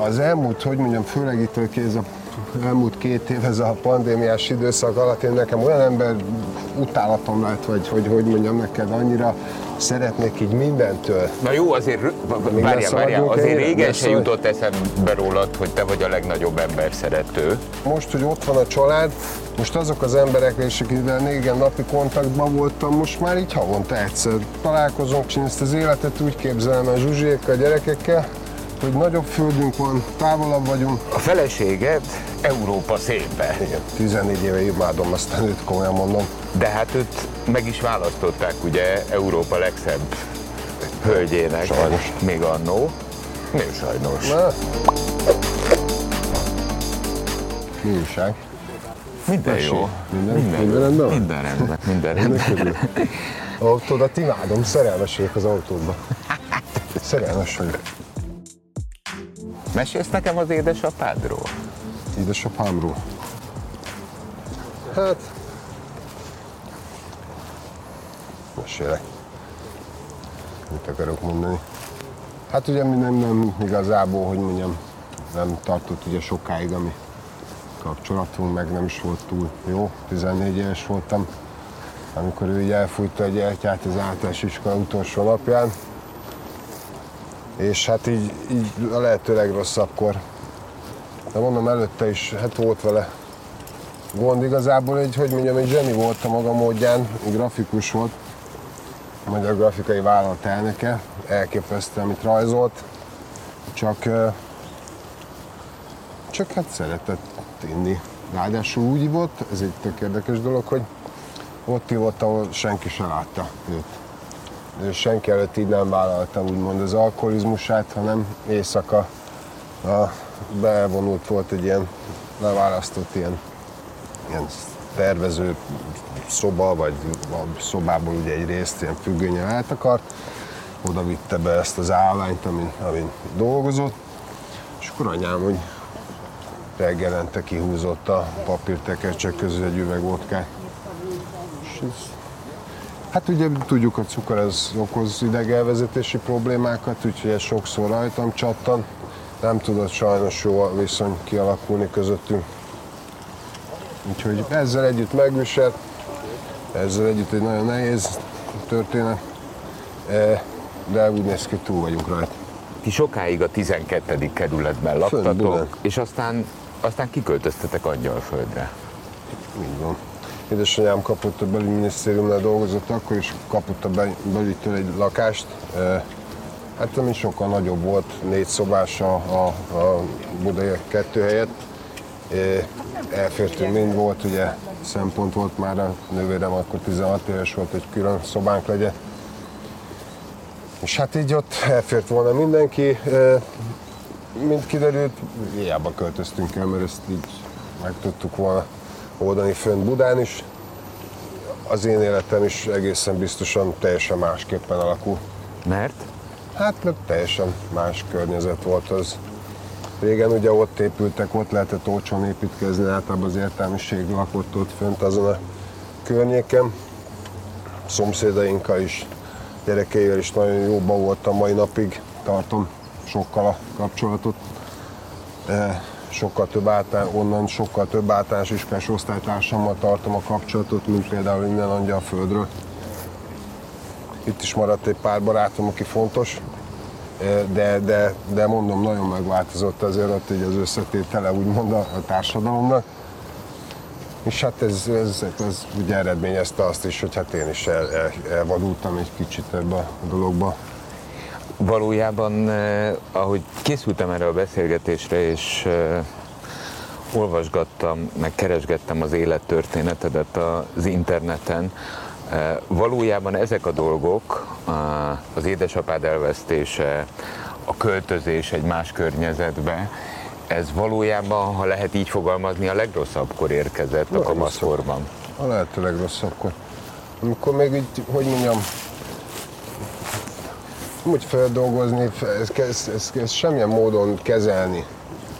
az elmúlt, hogy mondjam, főleg itt ez a elmúlt két év, ez a pandémiás időszak alatt én nekem olyan ember utálatom lett, vagy hogy, hogy mondjam neked, annyira szeretnék így mindentől. Na jó, azért, várjál, várjál, azért régen se jutott eszembe rólad, hogy te vagy a legnagyobb ember szerető. Most, hogy ott van a család, most azok az emberek, és akivel régen napi kontaktban voltam, most már így havonta egyszer találkozunk, és ezt az életet úgy képzelem a zsuzsiékkal, a gyerekekkel, hogy nagyobb földünk van, távolabb vagyunk. A feleséged Európa szépe. Igen, 14 éve imádom azt a nőt, komolyan mondom. De hát őt meg is választották ugye Európa legszebb hölgyének. Sajnos. Még annó. Mi sajnos? Na. Mi újság? Minden Mesélj. jó. Minden- minden, minden rendben van? Minden rendben, minden rendben. Autódat imádom, szerelmes az autódba. Szerelmes vagyok. Mesélsz nekem az édesapádról? Édesapámról. Hát... Mesélek. Mit akarok mondani? Hát ugye mi nem, nem igazából, hogy mondjam, nem tartott ugye sokáig a mi kapcsolatunk, meg nem is volt túl jó. 14 éves voltam, amikor ő így elfújta a gyertyát az általános iskola utolsó napján. És hát így, így a lehető legrosszabbkor de mondom előtte is, hát volt vele gond igazából, egy, hogy mondjam, egy zseni volt a maga módján, egy grafikus volt, a Magyar Grafikai Vállalat elnöke, elképesztő, amit rajzolt, csak, csak hát szeretett inni. Ráadásul úgy volt, ez egy tök érdekes dolog, hogy ott ívott, ahol senki se látta őt. Senki előtt így nem vállalta úgymond az alkoholizmusát, hanem éjszaka a bevonult volt egy ilyen leválasztott ilyen, ilyen tervező szoba, vagy a szobából ugye egy részt ilyen függönnyel eltakart, oda vitte be ezt az állványt, amin, amin dolgozott, és akkor anyám úgy reggelente kihúzott a papírtekercsek közül egy üveg vodkát. És hát ugye tudjuk, a cukor ez okoz idegelvezetési problémákat, úgyhogy ez sokszor rajtam csattan. Nem tudott sajnos jó a viszony kialakulni közöttünk. Úgyhogy ezzel együtt megviselt, ezzel együtt egy nagyon nehéz történet, Eh, de úgy néz ki, túl vagyunk rajta. Ti sokáig a 12. kerületben laktatok, és aztán, aztán kiköltöztetek Angyalföldre. Így van. Édesanyám kapott a belügyminisztériumnál dolgozott, akkor is kapott a bel- belügytől egy lakást. Hát ami sokkal nagyobb volt, négy szobás a, a, a budai kettő helyett. Elfértünk mind volt, ugye szempont volt már a nővérem, akkor 16 éves volt, hogy külön szobánk legyen. És hát így ott elfért volna mindenki. Mint kiderült, hiába költöztünk el, mert ezt így meg tudtuk volna oldani fönn Budán is. Az én életem is egészen biztosan teljesen másképpen alakul. Mert? Hát mert teljesen más környezet volt az. Régen ugye ott épültek, ott lehetett olcsón építkezni, általában az értelmiség lakott ott fönt azon a környéken. Szomszédainkkal is, gyerekeivel is nagyon jóban voltam mai napig, tartom sokkal a kapcsolatot. Sokkal több által, onnan sokkal több általános iskolás osztálytársammal tartom a kapcsolatot, mint például innen Angyalföldről. Itt is maradt egy pár barátom, aki fontos, Eh, de, de, de mondom, nagyon megváltozott azért ott így az összetétele úgymond a, a társadalomnak. És hát ez, ez, ez ugye eredményezte azt is, hogy hát én is el, el, elvadultam egy kicsit ebbe a dologba. Valójában, eh, ahogy készültem erre a beszélgetésre, és eh, olvasgattam, meg keresgettem az élettörténetedet az interneten, eh, valójában ezek a dolgok, az édesapád elvesztése, a költözés egy más környezetbe, ez valójában, ha lehet így fogalmazni, a legrosszabbkor érkezett a kamaszkorban. A lehető legrosszabbkor. Amikor még így, hogy mondjam, úgy feldolgozni, ezt, ezt, ezt, ezt semmilyen módon kezelni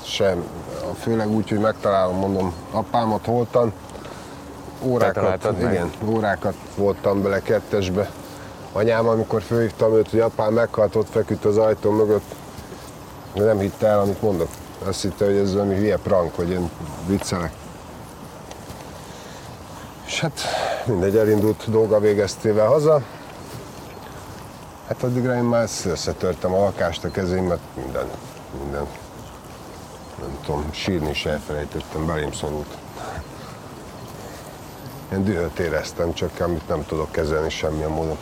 sem. Főleg úgy, hogy megtalálom, mondom, apámat holtan, órákat, igen, órákat voltam bele kettesbe. Anyám, amikor fölhívtam őt, hogy apám meghalt, ott feküdt az ajtó mögött, De nem hitte el, amit mondok. Azt hitte, hogy ez valami hülye prank, hogy én viccelek. És hát mindegy, elindult dolga végeztével haza. Hát addigra én már összetörtem a lakást, a kezémet, minden, minden. Nem tudom, sírni is elfelejtettem, belém szorult. Én dühöt éreztem, csak amit nem tudok kezelni semmilyen módon.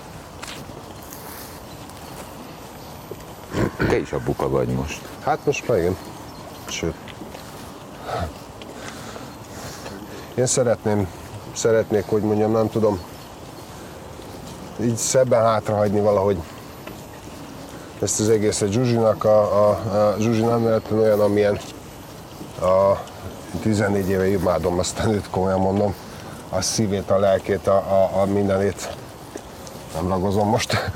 Te is a buka vagy most. Hát most már igen. Sőt. Én szeretném, szeretnék, hogy mondjam, nem tudom, így szebben hátrahagyni valahogy ezt az egészet. Zsuzsinak a, a, a Zsuzsi nem véletlenül olyan, amilyen a 14 éve imádom, aztán őt komolyan mondom, a szívét, a lelkét, a, a, a mindenét. Nem ragozom most.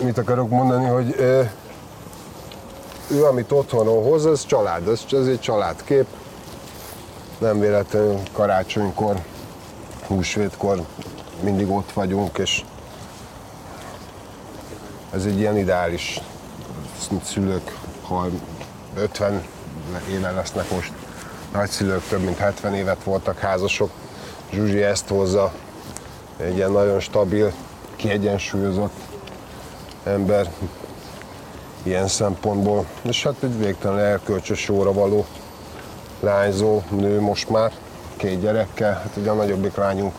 Mit akarok mondani, hogy ő, amit otthonról hoz, ez család, ez, ez egy családkép. Nem véletlenül karácsonykor, húsvétkor mindig ott vagyunk, és ez egy ilyen ideális szülők, ha 50 éve lesznek most nagyszülők, több mint 70 évet voltak házasok. Zsuzsi ezt hozza, egy ilyen nagyon stabil, kiegyensúlyozott ember ilyen szempontból. És hát egy végtelen elkölcsös óra való lányzó nő most már, két gyerekkel. Hát ugye a nagyobbik lányunk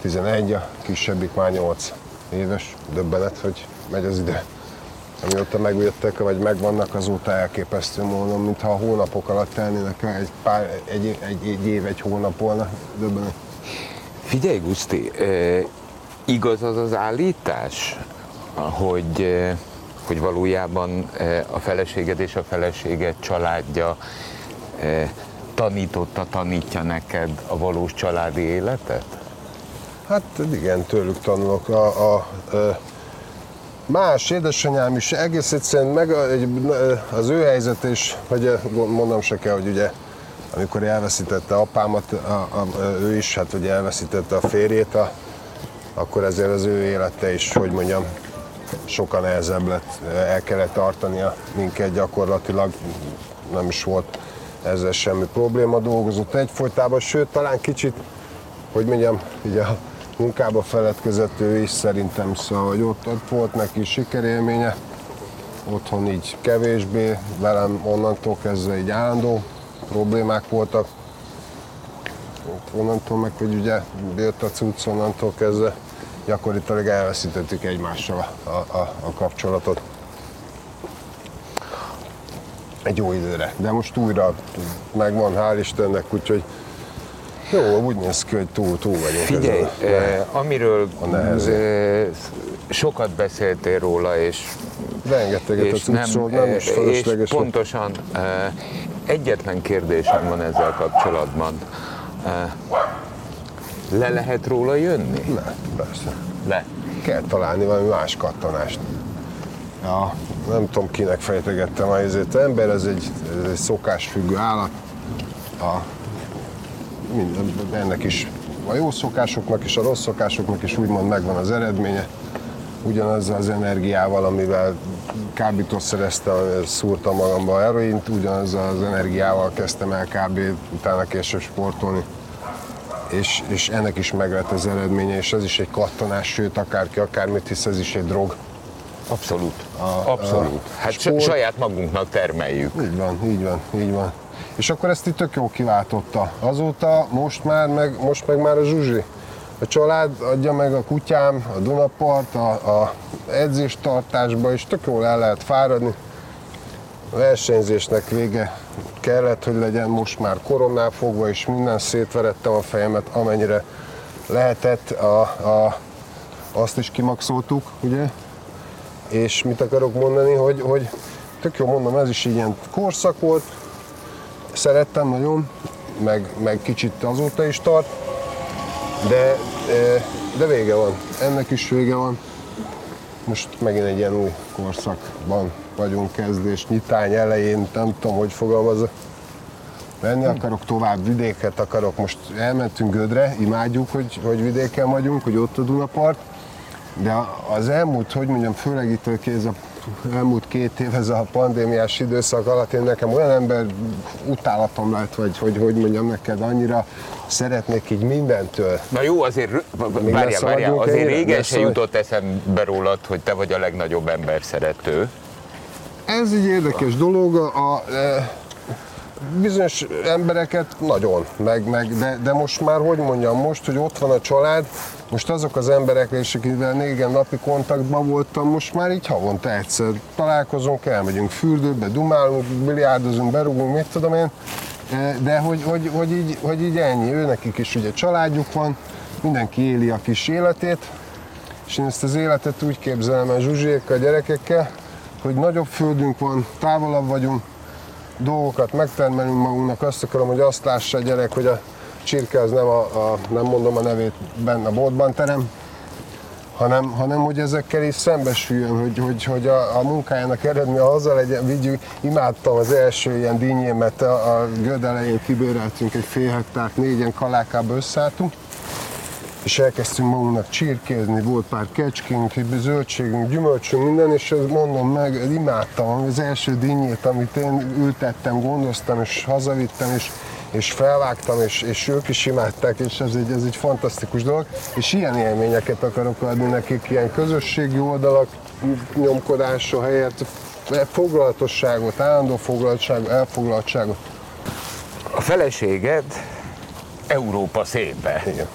11, a kisebbik már 8 éves. Döbbenet, hogy megy az ide. Amióta megjöttek, vagy megvannak, azóta elképesztő módon, mintha a hónapok alatt telnének el, egy, pár, egy, egy, egy év, egy hónap volna. Döbbenet. Figyelj, Guszti, igaz az az állítás, hogy, hogy valójában a feleséged és a feleséged családja tanította, tanítja neked a valós családi életet? Hát igen, tőlük tanulok. A, a, a más édesanyám is egész egyszerűen meg az ő helyzet is, hogy mondom se kell, hogy ugye amikor elveszítette apámat, a, a, ő is, hát ugye elveszítette a férjét, a, akkor ezért az ő élete is, hogy mondjam, sokan nehezebb lett, el kellett tartania minket gyakorlatilag, nem is volt ezzel semmi probléma, dolgozott egyfolytában, sőt talán kicsit, hogy mondjam, ugye a munkába feledkezett ő is szerintem, szóval hogy ott, ott volt neki sikerélménye, otthon így kevésbé, velem onnantól kezdve így állandó problémák voltak. Onnantól meg, hogy ugye jött a cucc, onnantól kezdve gyakorlatilag elveszítettük egymással a, a, a kapcsolatot. Egy jó időre. De most újra megvan, hál' Istennek, úgyhogy jó, úgy néz ki, hogy túl, túl vagyunk. Figyelj, eh, amiről eh, sokat beszéltél róla, és Rengeteget és a cuccról, nem, nem is fölösleges. És pontosan eh, egyetlen kérdésem van ezzel kapcsolatban. Eh, le lehet róla jönni? Le, persze. Le. Kell találni valami más kattanást. Ja, nem tudom kinek fejtegettem a izét. ember ez egy, ez egy szokásfüggő állat. A, minden, ennek is a jó szokásoknak és a rossz szokásoknak is úgymond megvan az eredménye. Ugyanazzal az energiával, amivel kábítószereztem, szúrtam magamba heroint, ugyanazzal az energiával kezdtem el kb. utána később sportolni és, és ennek is meglett az eredménye, és ez is egy kattanás, sőt, akárki akármit hisz, ez is egy drog. Abszolút. A, Abszolút. A hát sport... saját magunknak termeljük. Így van, így van, így van. És akkor ezt itt tök jó kiváltotta. Azóta most már, meg, most meg már a Zsuzsi. A család adja meg a kutyám, a Dunapart, a, a edzéstartásba, és tök jól el lehet fáradni. A versenyzésnek vége kellett, hogy legyen most már koronnál fogva, és minden szétverettem a fejemet, amennyire lehetett, a, a, azt is kimaxoltuk, ugye? És mit akarok mondani, hogy, hogy tök jó mondom, ez is ilyen korszak volt, szerettem nagyon, meg, meg kicsit azóta is tart, de, de vége van, ennek is vége van. Most megint egy ilyen új korszakban vagyunk kezdés, nyitány elején, nem tudom, hogy fogalmazok. Menni akarok tovább, vidéket akarok. Most elmentünk Gödre, imádjuk, hogy, hogy vidéken vagyunk, hogy ott a Dunapart, de az elmúlt, hogy mondjam, főleg itt kéz a elmúlt két év, ez a pandémiás időszak alatt, én nekem olyan ember utálatom lett, vagy hogy, hogy mondjam neked, annyira szeretnék így mindentől. Na jó, azért, várjál, várjál, azért régen se jutott eszembe rólad, hogy te vagy a legnagyobb ember szerető. Ez egy érdekes dolog, a, a e, bizonyos embereket nagyon, meg, meg de, de most már, hogy mondjam, most, hogy ott van a család, most azok az emberek, és akivel négen napi kontaktban voltam, most már így havonta egyszer találkozunk, elmegyünk fürdőbe, dumálunk, biliárdozunk, berúgunk, mit tudom én, e, de hogy, hogy, hogy, így, hogy így ennyi, ő nekik is ugye családjuk van, mindenki éli a kis életét, és én ezt az életet úgy képzelem el Zsuzsiékkal, a gyerekekkel, hogy nagyobb földünk van, távolabb vagyunk, dolgokat megtermelünk magunknak, akarom, hogy azt lássa a gyerek, hogy a csirke az nem, a, a nem mondom a nevét, benne a boltban terem, hanem, hanem hogy ezekkel is szembesüljön, hogy, hogy, hogy a, a munkájának eredménye haza legyen, vigyük. Imádtam az első ilyen dinnyémet, a, a göd elején kibéreltünk egy fél hektárt, négyen kalákába összeálltunk, és elkezdtünk magunknak csirkézni, volt pár kecskénk, zöldségünk, gyümölcsünk, minden, és mondom meg, imádtam az első dinnyét, amit én ültettem, gondoztam, és hazavittem, és, és felvágtam, és, és ők is imádták, és ez egy, ez egy fantasztikus dolog, és ilyen élményeket akarok adni nekik, ilyen közösségi oldalak nyomkodása helyett, foglalatosságot, állandó foglalatságot, elfoglaltságot. A feleséged Európa szépe. Igen.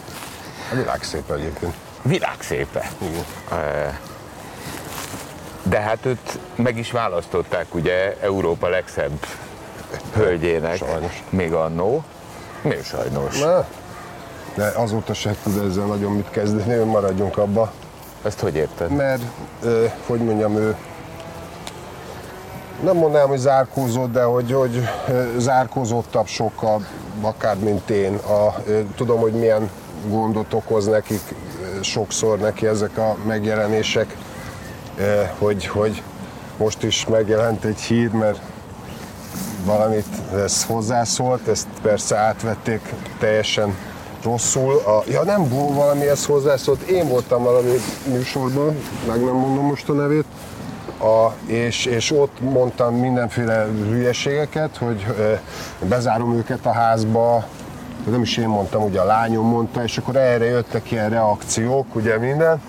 A világ szép egyébként. Világ szépe. Igen. De hát őt meg is választották ugye Európa legszebb hölgyének. Sajnos. Még annó. Miért sajnos? Na, de azóta se tud ezzel nagyon mit kezdeni, maradjunk abba. Ezt hogy érted? Mert, hogy mondjam, ő nem mondanám, hogy zárkózott, de hogy, hogy zárkózottabb sokkal, akár mint én. A, tudom, hogy milyen gondot okoz nekik sokszor neki ezek a megjelenések, hogy, hogy most is megjelent egy hír, mert valamit ez hozzászólt, ezt persze átvették teljesen rosszul. A, ja nem valamihez hozzászólt, én voltam valami műsorban, meg nem mondom most a nevét, a, és, és ott mondtam mindenféle hülyeségeket, hogy e, bezárom őket a házba, nem is én mondtam, ugye a lányom mondta, és akkor erre jöttek ilyen reakciók, ugye minden,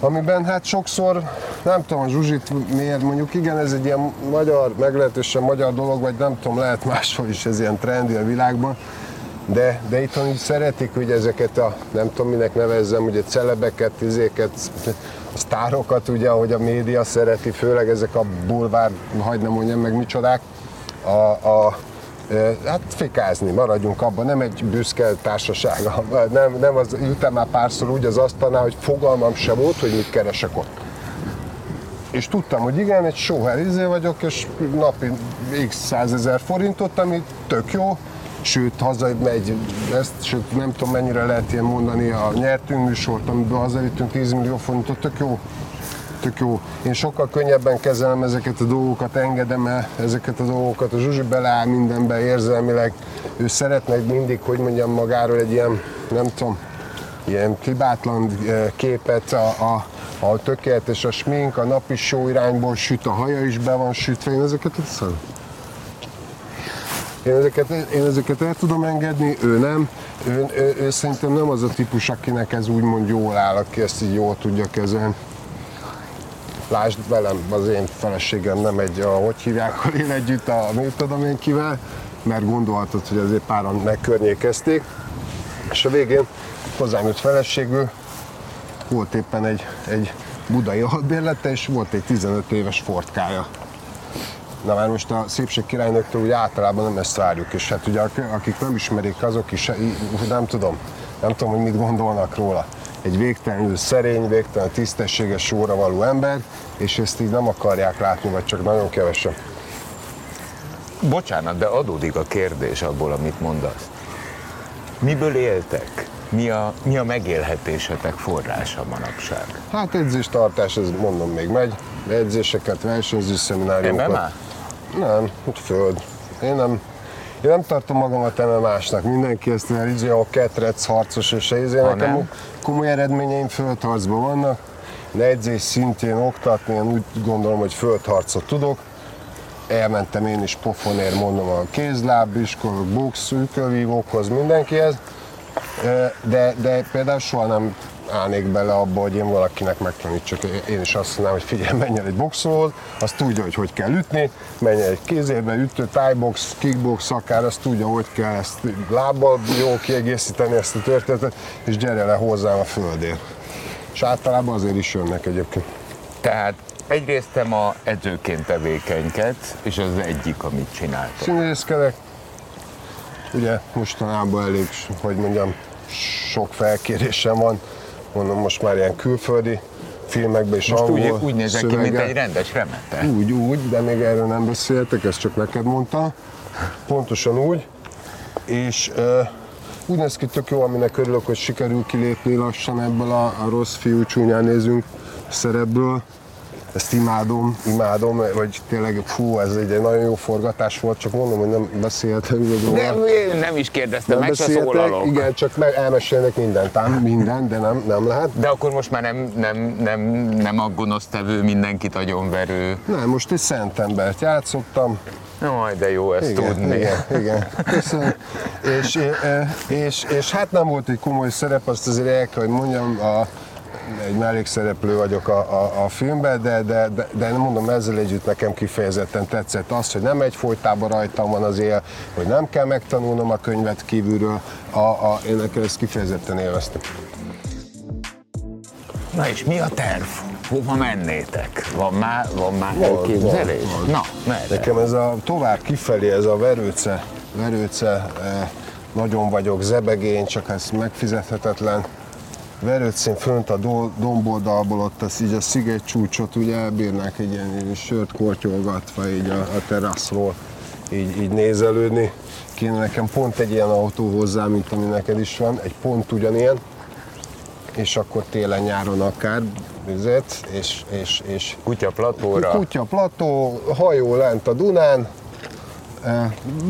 amiben hát sokszor, nem tudom, a Zsuzsit miért, mondjuk igen, ez egy ilyen magyar, meglehetősen magyar dolog, vagy nem tudom, lehet máshol is ez ilyen trendi a világban, de, de itthon így szeretik, hogy ezeket a, nem tudom minek nevezzem, ugye celebeket, izéket, a sztárokat, ugye, ahogy a média szereti, főleg ezek a bulvár, hagyd nem mondjam meg micsodák, a, a, Hát fikázni, maradjunk abban, nem egy büszke társasága, nem, nem az, ültem már párszor úgy az asztalnál, hogy fogalmam se volt, hogy mit keresek ott. És tudtam, hogy igen, egy sóher izé vagyok, és napi x százezer forintot, ami tök jó, sőt, hazamegy, ezt, sőt, nem tudom mennyire lehet ilyen mondani, a nyertünk műsort, amiben hazavittünk 10 millió forintot, tök jó tök jó. Én sokkal könnyebben kezelem ezeket a dolgokat, engedem el ezeket a dolgokat. A Zsuzsi beleáll mindenbe érzelmileg. Ő szeretne mindig, hogy mondjam magáról egy ilyen, nem tudom, ilyen hibátlan eh, képet, a, a, a tökéletes a smink, a napi show irányból süt, a haja is be van sütve, én ezeket hiszem. Én ezeket, én ezeket el tudom engedni, ő nem. Ő, ő, ő szerintem nem az a típus, akinek ez úgymond jól áll, aki ezt így jól tudja kezelni. Lásd velem, az én feleségem nem egy, a, hogy hívják, hogy én együtt, a, mit tudom én kivel, mert gondolhatod, hogy azért páran megkörnyékezték. És a végén hozzám jött feleségül, volt éppen egy, egy budai albérlete, és volt egy 15 éves fortkája. Na már most a szépség királynőktől úgy általában nem ezt várjuk, és hát ugye akik nem ismerik, azok is nem tudom, nem tudom, hogy mit gondolnak róla egy végtelenül szerény, végtelenül tisztességes sóra való ember, és ezt így nem akarják látni, vagy csak nagyon kevesen. Bocsánat, de adódik a kérdés abból, amit mondasz. Miből éltek? Mi a, mi a megélhetésetek forrása manapság? Hát edzéstartás, ez mondom még megy. Edzéseket, versenyző szemináriumokat. MMA? Nem, föld. Én nem, én nem tartom magamat MMA-snak, mindenki ezt izé, a ketrec harcos és izé, nekem komoly eredményeim földharcban vannak, edzés szintjén oktatni, én úgy gondolom, hogy földharcot tudok. Elmentem én is pofonér, mondom, a kézláb, iskolok, box, ükölvívókhoz, mindenkihez. De, de például soha nem állnék bele abba, hogy én valakinek megtanítsak. Én is azt mondanám, hogy figyelj, menj el egy boxolóhoz, azt tudja, hogy hogy kell ütni, menj el egy kézébe, ütő, tájbox, kickbox, akár azt tudja, hogy kell ezt lábbal jó kiegészíteni ezt a történetet, és gyere le hozzám a földért. És általában azért is jönnek egyébként. Tehát egyrészt te ma edzőként tevékenykedsz, és az egyik, amit csináltok. Színészkedek, ugye mostanában elég, hogy mondjam, sok felkérésem van, mondom most már ilyen külföldi filmekben is Most angol úgy, úgy nézek ki, mint szöveggel. egy rendes remete. Úgy, úgy, de még erről nem beszéltek, ezt csak neked mondta. Pontosan úgy. És uh, úgy néz ki tök jó, aminek örülök, hogy sikerül kilépni lassan ebből a, a rossz fiú csúnyán nézünk szerepből. Ezt imádom, imádom, vagy tényleg, fú, ez egy nagyon jó forgatás volt, csak mondom, hogy nem beszéltek róla. Nem, én nem is kérdeztem, meg se szólalok. igen, csak meg elmesélnek mindent, ám minden, de nem, nem lehet. De akkor most már nem, nem, nem, nem a gonosztevő, mindenkit agyonverő. Nem, most egy szent embert játszottam, Jaj, de jó ezt igen, tudni. Igen, igen. Köszönöm. És, és, és, hát nem volt egy komoly szerep, azt azért el kell, hogy mondjam, a, egy mellékszereplő vagyok a, a, a filmben, de, de, de, de nem mondom, ezzel együtt nekem kifejezetten tetszett az, hogy nem egy folytában rajtam van az él, hogy nem kell megtanulnom a könyvet kívülről, a, a, én nekem ezt kifejezetten élveztem. Na és mi a terv? Hova mennétek? Van már, van már Van, elképzelés? van, van. Na, merre? Nekem ez a tovább kifelé, ez a verőce, verőce, eh, nagyon vagyok zebegény, csak ez megfizethetetlen. Verőcén fönt a do- domboldalból ott az így a sziget csúcsot ugye elbírnák egy ilyen, ilyen sört kortyolgatva így a, a teraszról így, így nézelődni. Kéne nekem pont egy ilyen autó hozzá, mint ami neked is van, egy pont ugyanilyen, és akkor télen-nyáron akár, ezért, és, és, és Kutya platóra. Kutya plató, hajó lent a Dunán,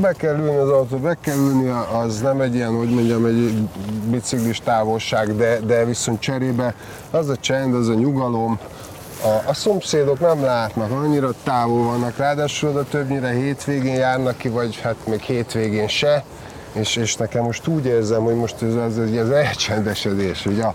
be kell ülni az autó, be kell ülni, az nem egy ilyen, hogy mondjam, egy biciklis távolság, de, de viszont cserébe. Az a csend, az a nyugalom, a, a szomszédok nem látnak, annyira távol vannak, ráadásul oda többnyire hétvégén járnak ki, vagy hát még hétvégén se, és, és nekem most úgy érzem, hogy most ez, ez, ez, ez elcsendesedés, hogy a,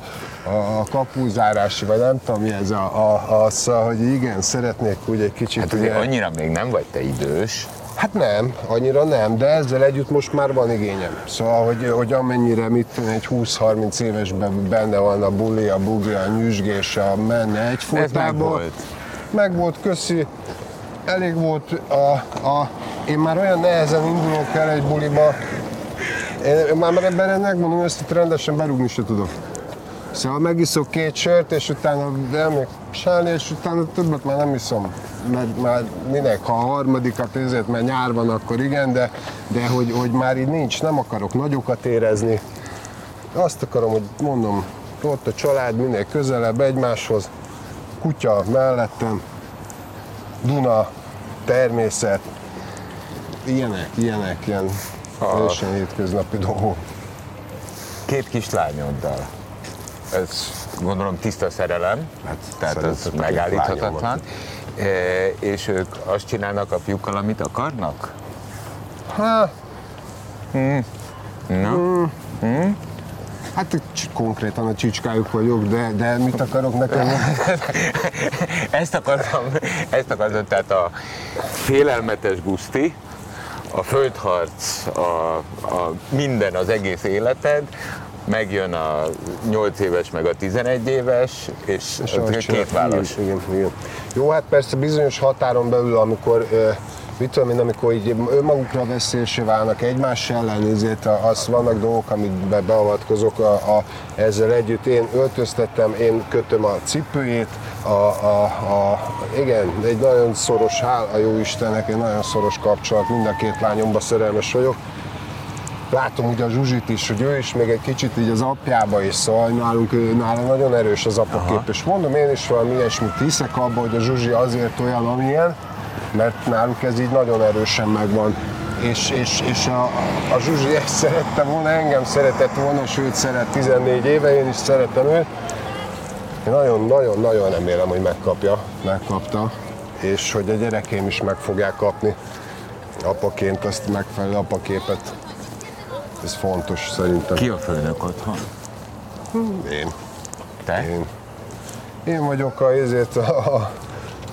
a, a kapuzárási, vagy nem tudom mi ez, a, a, az, hogy igen, szeretnék úgy egy kicsit... Hát ugye ugye- annyira még nem vagy te idős. Hát nem, annyira nem, de ezzel együtt most már van igényem. Szóval, hogy, hogy amennyire mit egy 20-30 évesben benne van a buli, a bugi, a nyüzsgés, a menne egyfolytában. megvolt. Meg volt, köszi. Elég volt a, a, én már olyan nehezen indulok el egy buliba, én már ebben megmondom, ezt itt rendesen berúgni se tudok. Szóval megiszok két sört, és utána elmegyek sálni, és utána többet már nem iszom. Mert már minek, ha a harmadikat ezért, mert nyár van, akkor igen, de, de hogy, hogy már így nincs, nem akarok nagyokat érezni. Azt akarom, hogy mondom, ott a család minél közelebb egymáshoz, kutya mellettem, Duna, természet, ilyenek, ilyenek, ilyen teljesen hétköznapi dolgok. Két kislányoddal. Ez gondolom tiszta szerelem, Hát, tehát ez megállíthatatlan. E, és ők azt csinálnak a fiúkkal, amit akarnak? Hát, Na, Hát egy cs- konkrétan a csicskájuk vagyok, de, de mit akarok nekem? ezt akartam, ezt akartam, tehát a félelmetes Guszti, a földharc, a, a minden, az egész életed, megjön a 8 éves, meg a 11 éves, és, és két válasz. Igen, igen. Jó, hát persze bizonyos határon belül, amikor mit tudom én, amikor így önmagukra veszélyesé válnak egymás ellen, a- az vannak dolgok, amikbe beavatkozok a, a, ezzel együtt. Én öltöztettem, én kötöm a cipőjét, a, a, a, igen, egy nagyon szoros, hála jó Istennek, egy nagyon szoros kapcsolat, mind a két lányomba szerelmes vagyok. Látom ugye a Zsuzsit is, hogy ő is még egy kicsit így az apjába is, szóval nálunk nála nagyon erős az apakép, és mondom én is valami ilyesmit hiszek abba, hogy a Zsuzsi azért olyan, amilyen, mert náluk ez így nagyon erősen megvan. És, és, és a, a Zsuzsi ezt szerette volna, engem szeretett volna, és őt szeret 14 éve, én is szeretem őt. Én nagyon-nagyon-nagyon remélem, hogy megkapja, megkapta, és hogy a gyerekeim is meg fogják kapni apaként azt megfelelő apaképet. Ez fontos szerintem. Ki a főnök otthon? Én. Te? Én. Én vagyok a, ezért a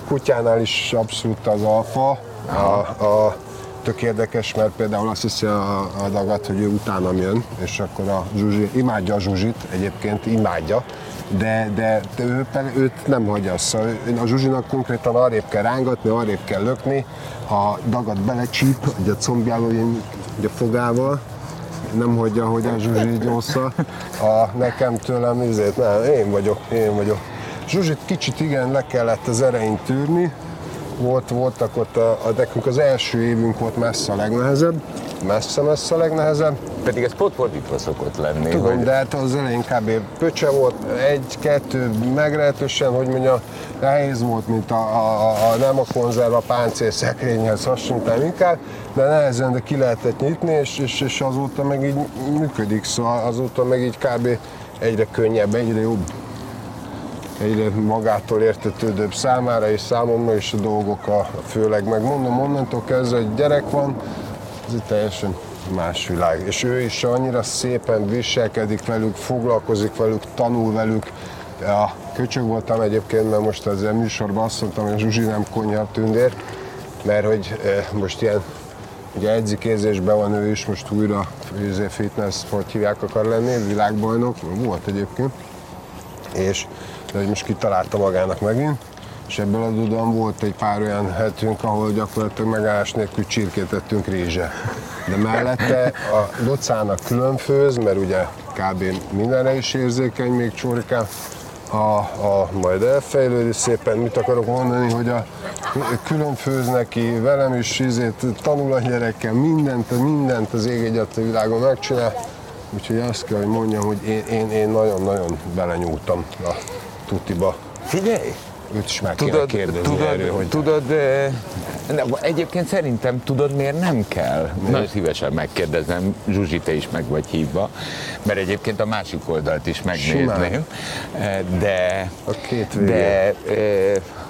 kutyánál is abszolút az alfa. A, a, tök érdekes, mert például azt hiszi a, a dagat, hogy ő utánam jön, és akkor a Zsuzsi, imádja a Zsuzsit, egyébként imádja, de, de, de ő, őt nem hagyja. Szóval a Zsuzsinak konkrétan arrébb kell rángatni, arrébb kell lökni, ha dagat belecsíp, ugye a combjába, ugye a fogával, nem hogy a Zsuzsi így A, nekem tőlem, ezért nem, én vagyok, én vagyok. Zsuzsit kicsit igen, le kellett az erején tűrni, volt, voltak ott, a, a, nekünk az első évünk volt messze a legnehezebb, messze-messze a legnehezebb. Pedig ez pont fordítva szokott lenni. Tudom, hogy... de hát az elején kb. pöcse volt, egy-kettő meglehetősen, hogy mondja, nehéz volt, mint a, a, a, a nem a konzerva páncél szekrényhez hasonlítani inkább, de nehezen, de ki lehetett nyitni, és, és, és azóta meg így működik, szóval azóta meg így kb. egyre könnyebb, egyre jobb egyre magától értetődőbb számára és számomra is a dolgok, a, főleg megmondom, onnantól kezdve, hogy gyerek van, ez egy teljesen más világ. És ő is annyira szépen viselkedik velük, foglalkozik velük, tanul velük. Ja, köcsög voltam egyébként, mert most az műsorban azt mondtam, hogy a Zsuzsi nem konyha tündér, mert hogy eh, most ilyen Ugye edzékézésben van ő is, most újra izé, fitness, hogy hívják akar lenni, világbajnok, volt egyébként. És de most kitalálta magának megint, és ebből adódóan volt egy pár olyan hetünk, ahol gyakorlatilag megállás nélkül csirkét ettünk rézse. De mellette a docának különfőz, mert ugye kb. mindenre is érzékeny még csórikám, a, a, majd elfejlődik szépen, mit akarok mondani, hogy a különfőz neki, velem is izét, tanul a gyerekkel, mindent, mindent az ég egyet a világon megcsinál, úgyhogy azt kell, hogy mondjam, hogy én, én, én nagyon-nagyon belenyúltam a tutiba. Figyelj! Őt is meg tudod, kérdezni tudod, erről, hogy... Tudod, ne, egyébként szerintem tudod, miért nem kell? Nagyon szívesen megkérdezem, Zsuzsi, te is meg vagy hívva, mert egyébként a másik oldalt is megnézném. De, a két de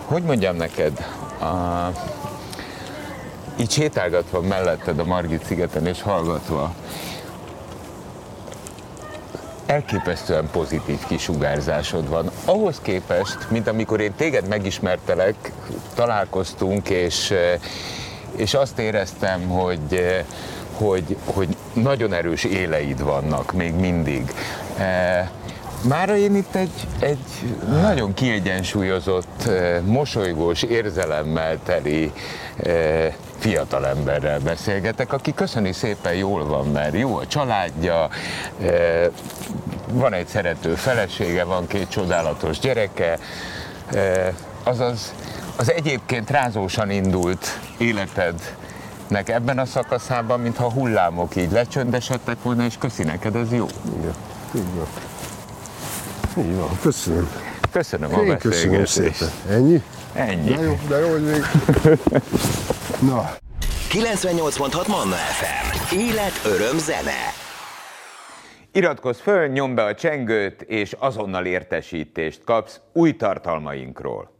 hogy mondjam neked, a, így sétálgatva melletted a Margit szigeten és hallgatva, elképesztően pozitív kisugárzásod van. Ahhoz képest, mint amikor én téged megismertelek, találkoztunk, és, és azt éreztem, hogy, hogy, hogy nagyon erős éleid vannak még mindig. Mára én itt egy, egy nagyon kiegyensúlyozott, mosolygós, érzelemmel teli fiatal emberrel beszélgetek, aki köszöni szépen jól van, mert jó a családja, e, van egy szerető felesége, van két csodálatos gyereke, e, azaz az egyébként rázósan indult életednek ebben a szakaszában, mintha hullámok így lecsöndesedtek volna, és köszi neked, ez jó. Igen, így van. Így van, köszönöm. Köszönöm a Én köszönöm szépen. Ennyi? Ennyi. De jó, de jó, hogy még... Na. 98.6 Manna FM. Élet, öröm, zene. Iratkozz föl, nyomd be a csengőt, és azonnal értesítést kapsz új tartalmainkról.